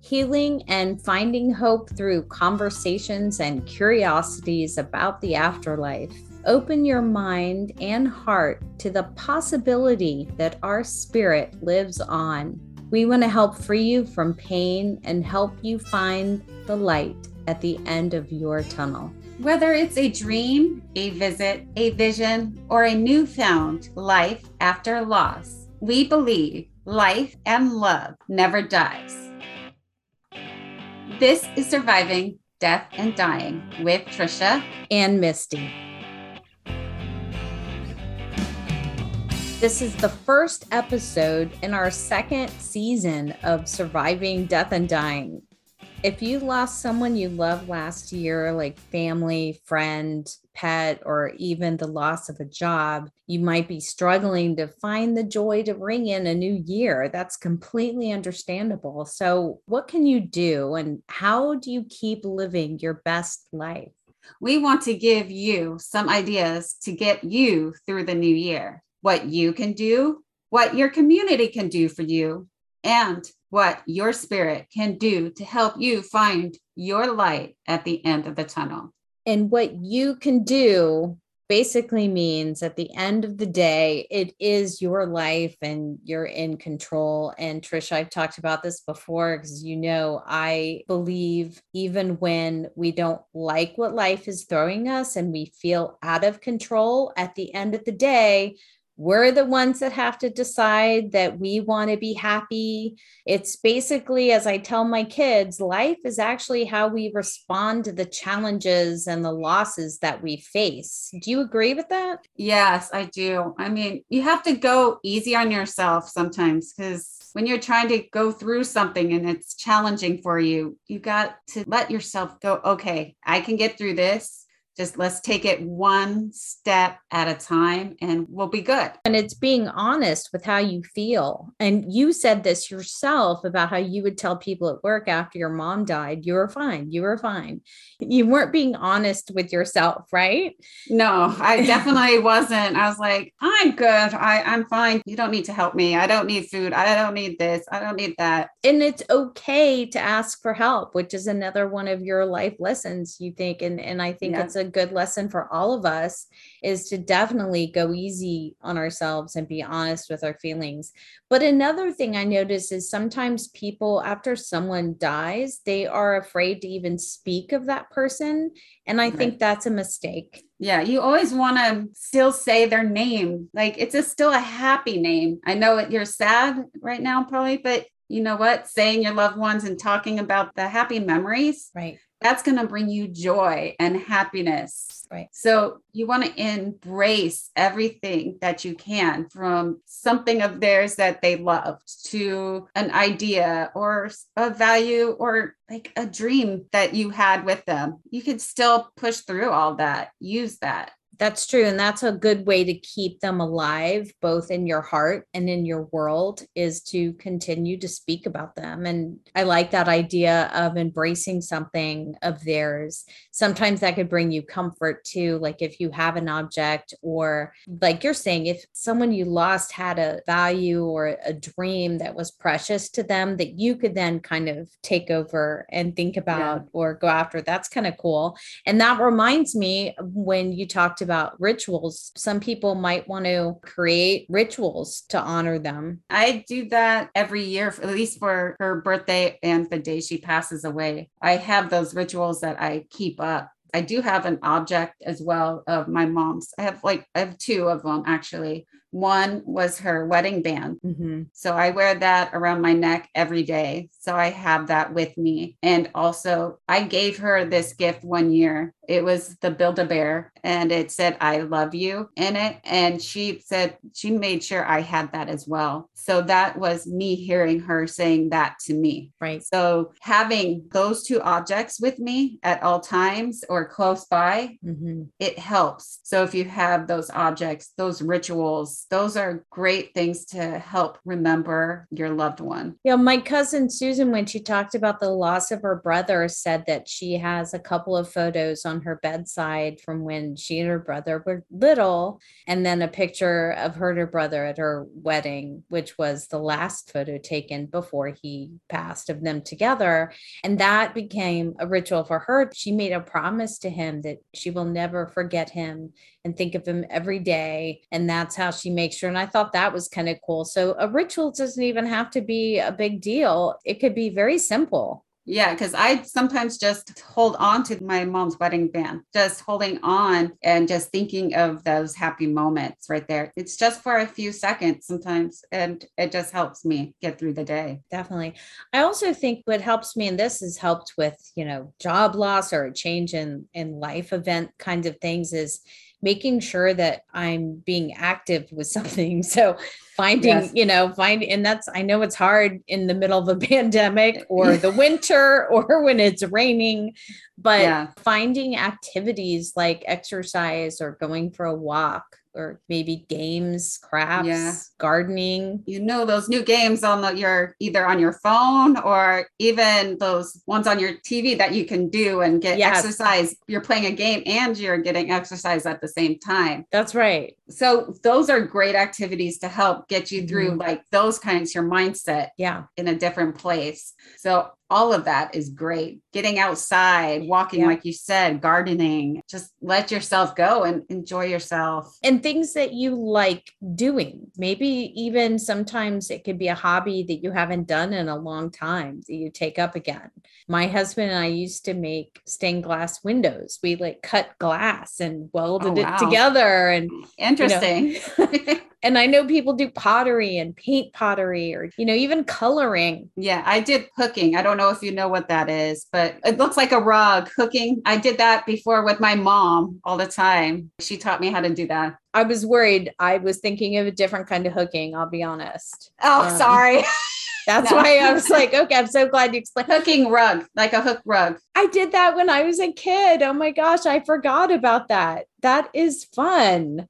healing and finding hope through conversations and curiosities about the afterlife. Open your mind and heart to the possibility that our spirit lives on. We want to help free you from pain and help you find the light at the end of your tunnel. Whether it's a dream, a visit, a vision, or a newfound life after loss, we believe life and love never dies. This is Surviving Death and Dying with Tricia and Misty. This is the first episode in our second season of Surviving Death and Dying if you lost someone you loved last year, like family, friend, pet, or even the loss of a job, you might be struggling to find the joy to ring in a new year. That's completely understandable. So, what can you do and how do you keep living your best life? We want to give you some ideas to get you through the new year, what you can do, what your community can do for you, and what your spirit can do to help you find your light at the end of the tunnel. And what you can do basically means at the end of the day, it is your life and you're in control. And Tricia, I've talked about this before because you know, I believe even when we don't like what life is throwing us and we feel out of control, at the end of the day, we're the ones that have to decide that we want to be happy. It's basically, as I tell my kids, life is actually how we respond to the challenges and the losses that we face. Do you agree with that? Yes, I do. I mean, you have to go easy on yourself sometimes because when you're trying to go through something and it's challenging for you, you got to let yourself go, okay, I can get through this just let's take it one step at a time and we'll be good. And it's being honest with how you feel. And you said this yourself about how you would tell people at work after your mom died, you were fine, you were fine. You weren't being honest with yourself, right? No, I definitely wasn't. I was like, I'm good. I, I'm fine. You don't need to help me. I don't need food. I don't need this. I don't need that. And it's okay to ask for help, which is another one of your life lessons, you think. And, and I think yeah. it's a good lesson for all of us is to definitely go easy on ourselves and be honest with our feelings. But another thing I notice is sometimes people, after someone dies, they are afraid to even speak of that person. And I right. think that's a mistake. Yeah, you always want to still say their name. Like it's a, still a happy name. I know it, you're sad right now, probably, but you know what? Saying your loved ones and talking about the happy memories. Right that's going to bring you joy and happiness. Right. So you want to embrace everything that you can from something of theirs that they loved to an idea or a value or like a dream that you had with them. You could still push through all that, use that. That's true. And that's a good way to keep them alive, both in your heart and in your world, is to continue to speak about them. And I like that idea of embracing something of theirs. Sometimes that could bring you comfort too. Like if you have an object, or like you're saying, if someone you lost had a value or a dream that was precious to them that you could then kind of take over and think about yeah. or go after, that's kind of cool. And that reminds me when you talked about rituals. Some people might want to create rituals to honor them. I do that every year, at least for her birthday and the day she passes away. I have those rituals that I keep up. I do have an object as well of my mom's. I have like, I have two of them actually. One was her wedding band. Mm-hmm. So I wear that around my neck every day. So I have that with me. And also, I gave her this gift one year. It was the Build a Bear and it said, I love you in it. And she said she made sure I had that as well. So that was me hearing her saying that to me. Right. So having those two objects with me at all times or close by, mm-hmm. it helps. So if you have those objects, those rituals, Those are great things to help remember your loved one. Yeah, my cousin Susan, when she talked about the loss of her brother, said that she has a couple of photos on her bedside from when she and her brother were little, and then a picture of her and her brother at her wedding, which was the last photo taken before he passed of them together. And that became a ritual for her. She made a promise to him that she will never forget him and think of him every day. And that's how she makes sure. And I thought that was kind of cool. So a ritual doesn't even have to be a big deal, it could be very simple. Yeah, because I sometimes just hold on to my mom's wedding band, just holding on and just thinking of those happy moments right there. It's just for a few seconds sometimes, and it just helps me get through the day. Definitely. I also think what helps me in this has helped with, you know, job loss or a change in in life event kinds of things is making sure that I'm being active with something. So finding, yes. you know, find and that's I know it's hard in the middle of a pandemic or the winter or when it's raining, but yeah. finding activities like exercise or going for a walk or maybe games, crafts, yeah. gardening. You know those new games on the your either on your phone or even those ones on your TV that you can do and get yes. exercise. You're playing a game and you're getting exercise at the same time. That's right. So those are great activities to help get you through mm-hmm. like those kinds your mindset yeah in a different place. So all of that is great. Getting outside, walking, yeah. like you said, gardening, just let yourself go and enjoy yourself. And things that you like doing. Maybe even sometimes it could be a hobby that you haven't done in a long time that you take up again. My husband and I used to make stained glass windows. We like cut glass and welded oh, wow. it together. And interesting. You know, And I know people do pottery and paint pottery or, you know, even coloring. Yeah, I did hooking. I don't know if you know what that is, but it looks like a rug hooking. I did that before with my mom all the time. She taught me how to do that. I was worried. I was thinking of a different kind of hooking, I'll be honest. Oh, um, sorry. That's no. why I was like, okay, I'm so glad you explained. Hooking rug, like a hook rug. I did that when I was a kid. Oh my gosh, I forgot about that. That is fun.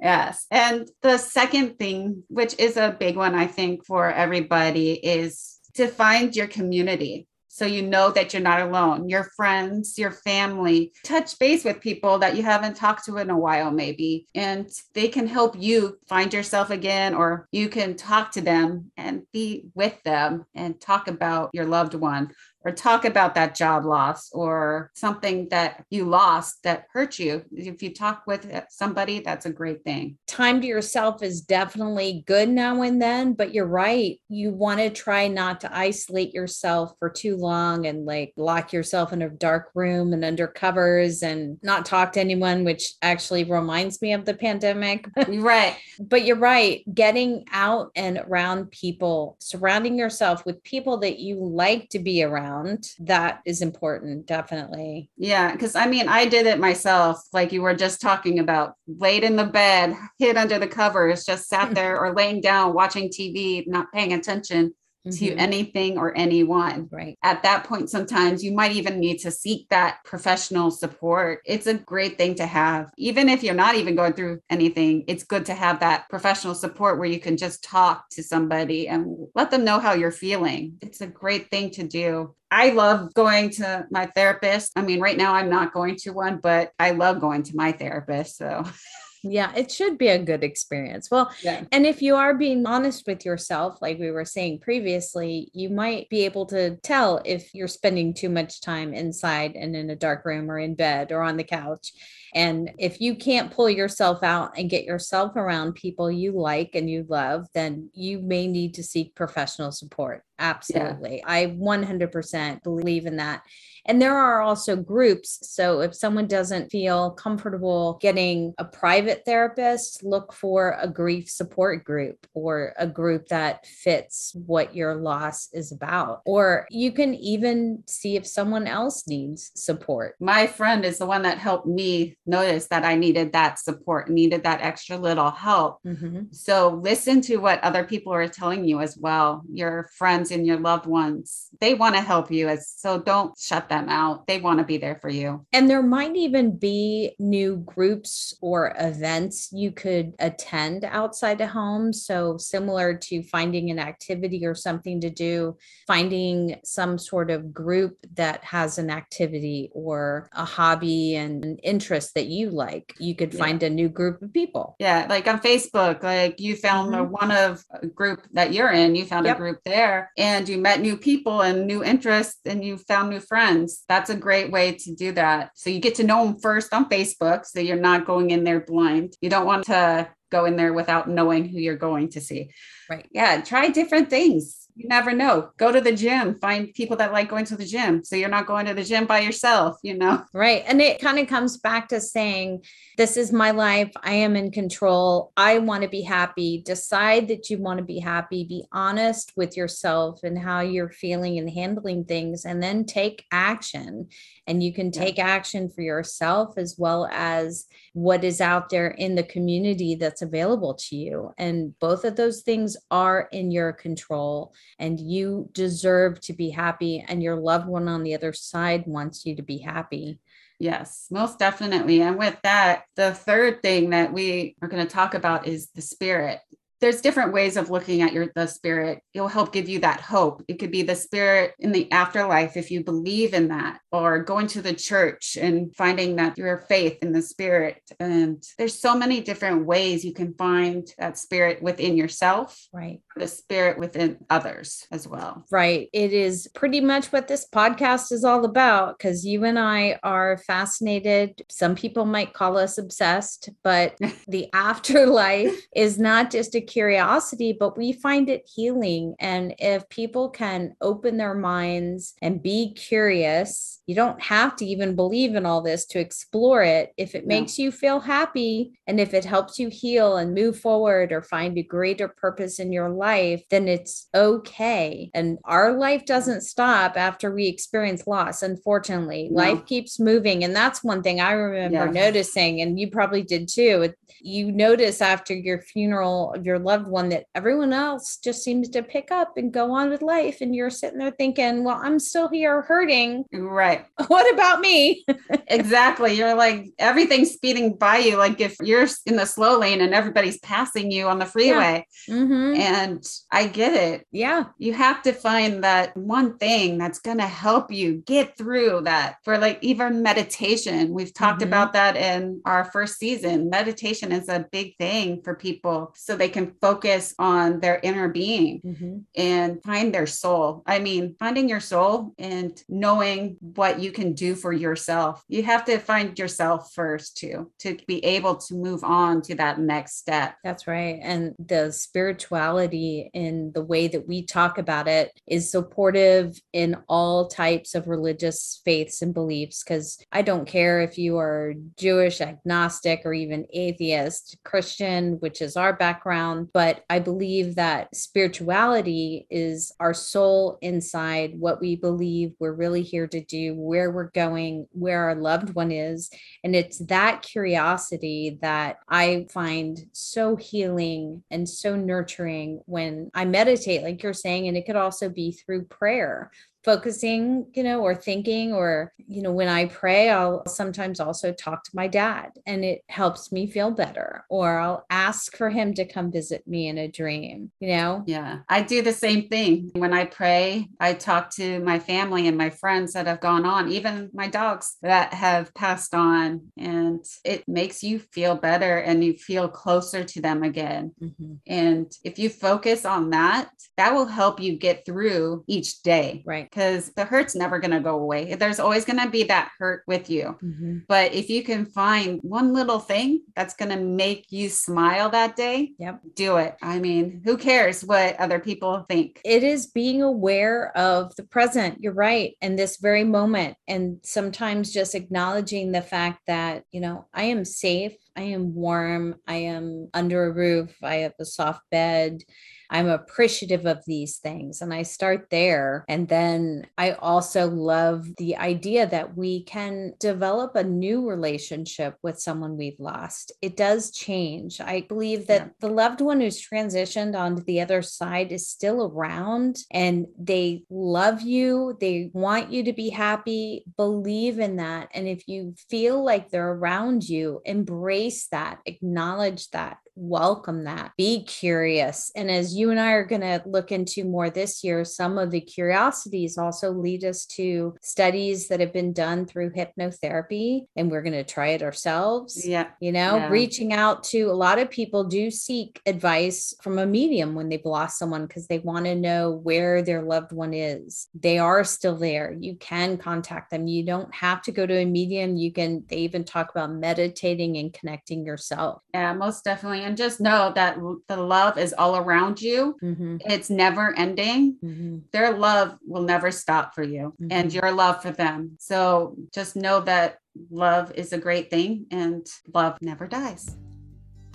Yes. And the second thing, which is a big one, I think, for everybody, is to find your community. So you know that you're not alone. Your friends, your family, touch base with people that you haven't talked to in a while, maybe, and they can help you find yourself again, or you can talk to them and be with them and talk about your loved one or talk about that job loss or something that you lost that hurt you. If you talk with somebody, that's a great thing. Time to yourself is definitely good now and then, but you're right. You want to try not to isolate yourself for too long and like lock yourself in a dark room and under covers and not talk to anyone, which actually reminds me of the pandemic. right. But you're right. Getting out and around people, surrounding yourself with people that you like to be around around that is important definitely. Yeah because i mean i did it myself like you were just talking about laid in the bed hid under the covers just sat there or laying down watching tv not paying attention to mm-hmm. anything or anyone. Right. At that point, sometimes you might even need to seek that professional support. It's a great thing to have. Even if you're not even going through anything, it's good to have that professional support where you can just talk to somebody and let them know how you're feeling. It's a great thing to do. I love going to my therapist. I mean, right now I'm not going to one, but I love going to my therapist. So Yeah, it should be a good experience. Well, yeah. and if you are being honest with yourself, like we were saying previously, you might be able to tell if you're spending too much time inside and in a dark room or in bed or on the couch. And if you can't pull yourself out and get yourself around people you like and you love, then you may need to seek professional support. Absolutely. Yeah. I 100% believe in that. And there are also groups. So if someone doesn't feel comfortable getting a private therapist, look for a grief support group or a group that fits what your loss is about. Or you can even see if someone else needs support. My friend is the one that helped me notice that I needed that support, needed that extra little help. Mm-hmm. So listen to what other people are telling you as well. Your friends and your loved ones, they want to help you. As so don't shut them out. They want to be there for you. And there might even be new groups or events you could attend outside the home. So, similar to finding an activity or something to do, finding some sort of group that has an activity or a hobby and an interest that you like, you could Yeah. find a new group of people. Yeah, like on Facebook, like you found a Mhm. one of a group that you're in, you found Yep. a group there and you met new people and new interests and you found new friends. That's a great way to do that. So you get to know them first on Facebook so you're not going in there blind. You don't want to go in there without knowing who you're going to see. Right. Yeah, try different things. You never know. Go to the gym, find people that like going to the gym. So you're not going to the gym by yourself, you know? Right. And it kind of comes back to saying, This is my life. I am in control. I want to be happy. Decide that you want to be happy. Be honest with yourself and how you're feeling and handling things, and then take action. And you can Yeah. take action for yourself as well as what is out there in the community that's available to you. And both of those things are in your control, and you deserve to be happy. And your loved one on the other side wants you to be happy. Yes, most definitely. And with that, the third thing that we are going to talk about is the spirit. There's different ways of looking at your the spirit. It'll help give you that hope. It could be the spirit in the afterlife if you believe in that, or going to the church and finding that your faith in the spirit. And there's so many different ways you can find that spirit within yourself, Right. the spirit within others as well. Right. It is pretty much what this podcast is all about because you and I are fascinated. Some people might call us obsessed, but the afterlife is not just a curiosity, but we find it healing. And if people can open their minds and be curious, you don't have to even believe in all this to explore it. If it No. makes you feel happy and if it helps you heal and move forward or find a greater purpose in your life, then it's okay. And our life doesn't stop after we experience loss. Unfortunately, No. life keeps moving. And that's one thing I remember Yeah. noticing, and you probably did too. You notice after your funeral of your loved one that everyone else just seems to pick up and go on with life. And you're sitting there thinking, well, I'm still here hurting. Right. What about me? exactly. You're like everything's speeding by you. Like if you're in the slow lane and everybody's passing you on the freeway. Mhm. And I get it. Yeah. You have to find that one thing that's going to help you get through that for like even meditation. We've talked Mhm. about that in our first season. Meditation is a big thing for people so they can focus on their inner being Mhm. and find their soul. I mean, finding your soul and knowing what you can do for yourself. You have to find yourself first too, to be able to move on to that next step. That's right. And the spirituality in the way that we talk about it is supportive in all types of religious faiths and beliefs. Because I don't care if you are Jewish, agnostic, or even atheist, Christian, which is our background, but I believe that spirituality is our soul inside what we believe we're really here to do, where we're going, where our loved one is. And it's that curiosity that I find so healing and so nurturing when I meditate, like you're saying. And it could also be through prayer focusing, you know, or thinking, or, you know, when I pray, I'll sometimes also talk to my dad and it helps me feel better. Or I'll ask for him to come visit me in a dream, you know? Yeah, I do the same thing. When I pray, I talk to my family and my friends that have gone on, even my dogs that have passed on, and it makes you feel better and you feel closer to them again. Mhm. And if you focus on that, that will help you get through each day Right. Because the hurt's never going to go away. There's always going to be that hurt with you. Mhm. But if you can find one little thing that's going to make you smile that day, Yep. do it. I mean, who cares what other people think? it is being aware of the present you're right and this very moment and sometimes just acknowledging the fact that you know i am safe i am warm i am under a roof i have a soft bed I'm appreciative of these things. And I start there. And then I also love the idea that we can develop a new relationship with someone we've lost. It does change. I believe that Yeah. the loved one who's transitioned onto the other side is still around and they love you. They want you to be happy. Believe in that. And if you feel like they're around you, embrace that, acknowledge that, welcome that, be curious. And as you and I are going to look into more this year, some of the curiosities also lead us to studies that have been done through hypnotherapy, and we're going to try it ourselves. Yeah. You know, Yeah. reaching out to a lot of people do seek advice from a medium when they've lost someone because they want to know where their loved one is. They are still there. You can contact them. You don't have to go to a medium. You can, they even talk about meditating and connecting yourself. Yeah, most definitely. And just know that the love is all around you. Mhm, It's never ending. mhm. Their love will never stop for you and Mhm. your love for them. So just know that love is a great thing and love never dies.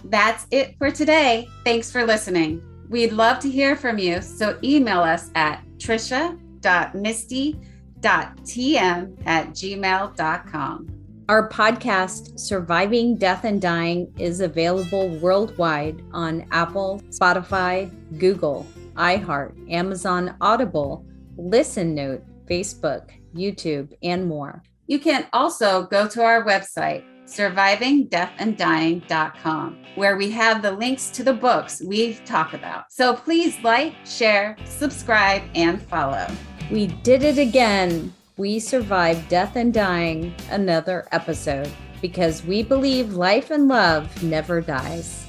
That's it for today. Thanks for listening. We'd love to hear from you. So email us at tricia.misty.tm at gmail.com. Our podcast, Surviving Death and Dying, is available worldwide on Apple, Spotify, Google, iHeart, Amazon Audible, Listen Note, Facebook, YouTube, and more. You can also go to our website, survivingdeathanddying.com, where we have the links to the books we talk about. So please like, share, subscribe, and follow. We did it again. We survived death and dying, another episode, because we believe life and love never dies.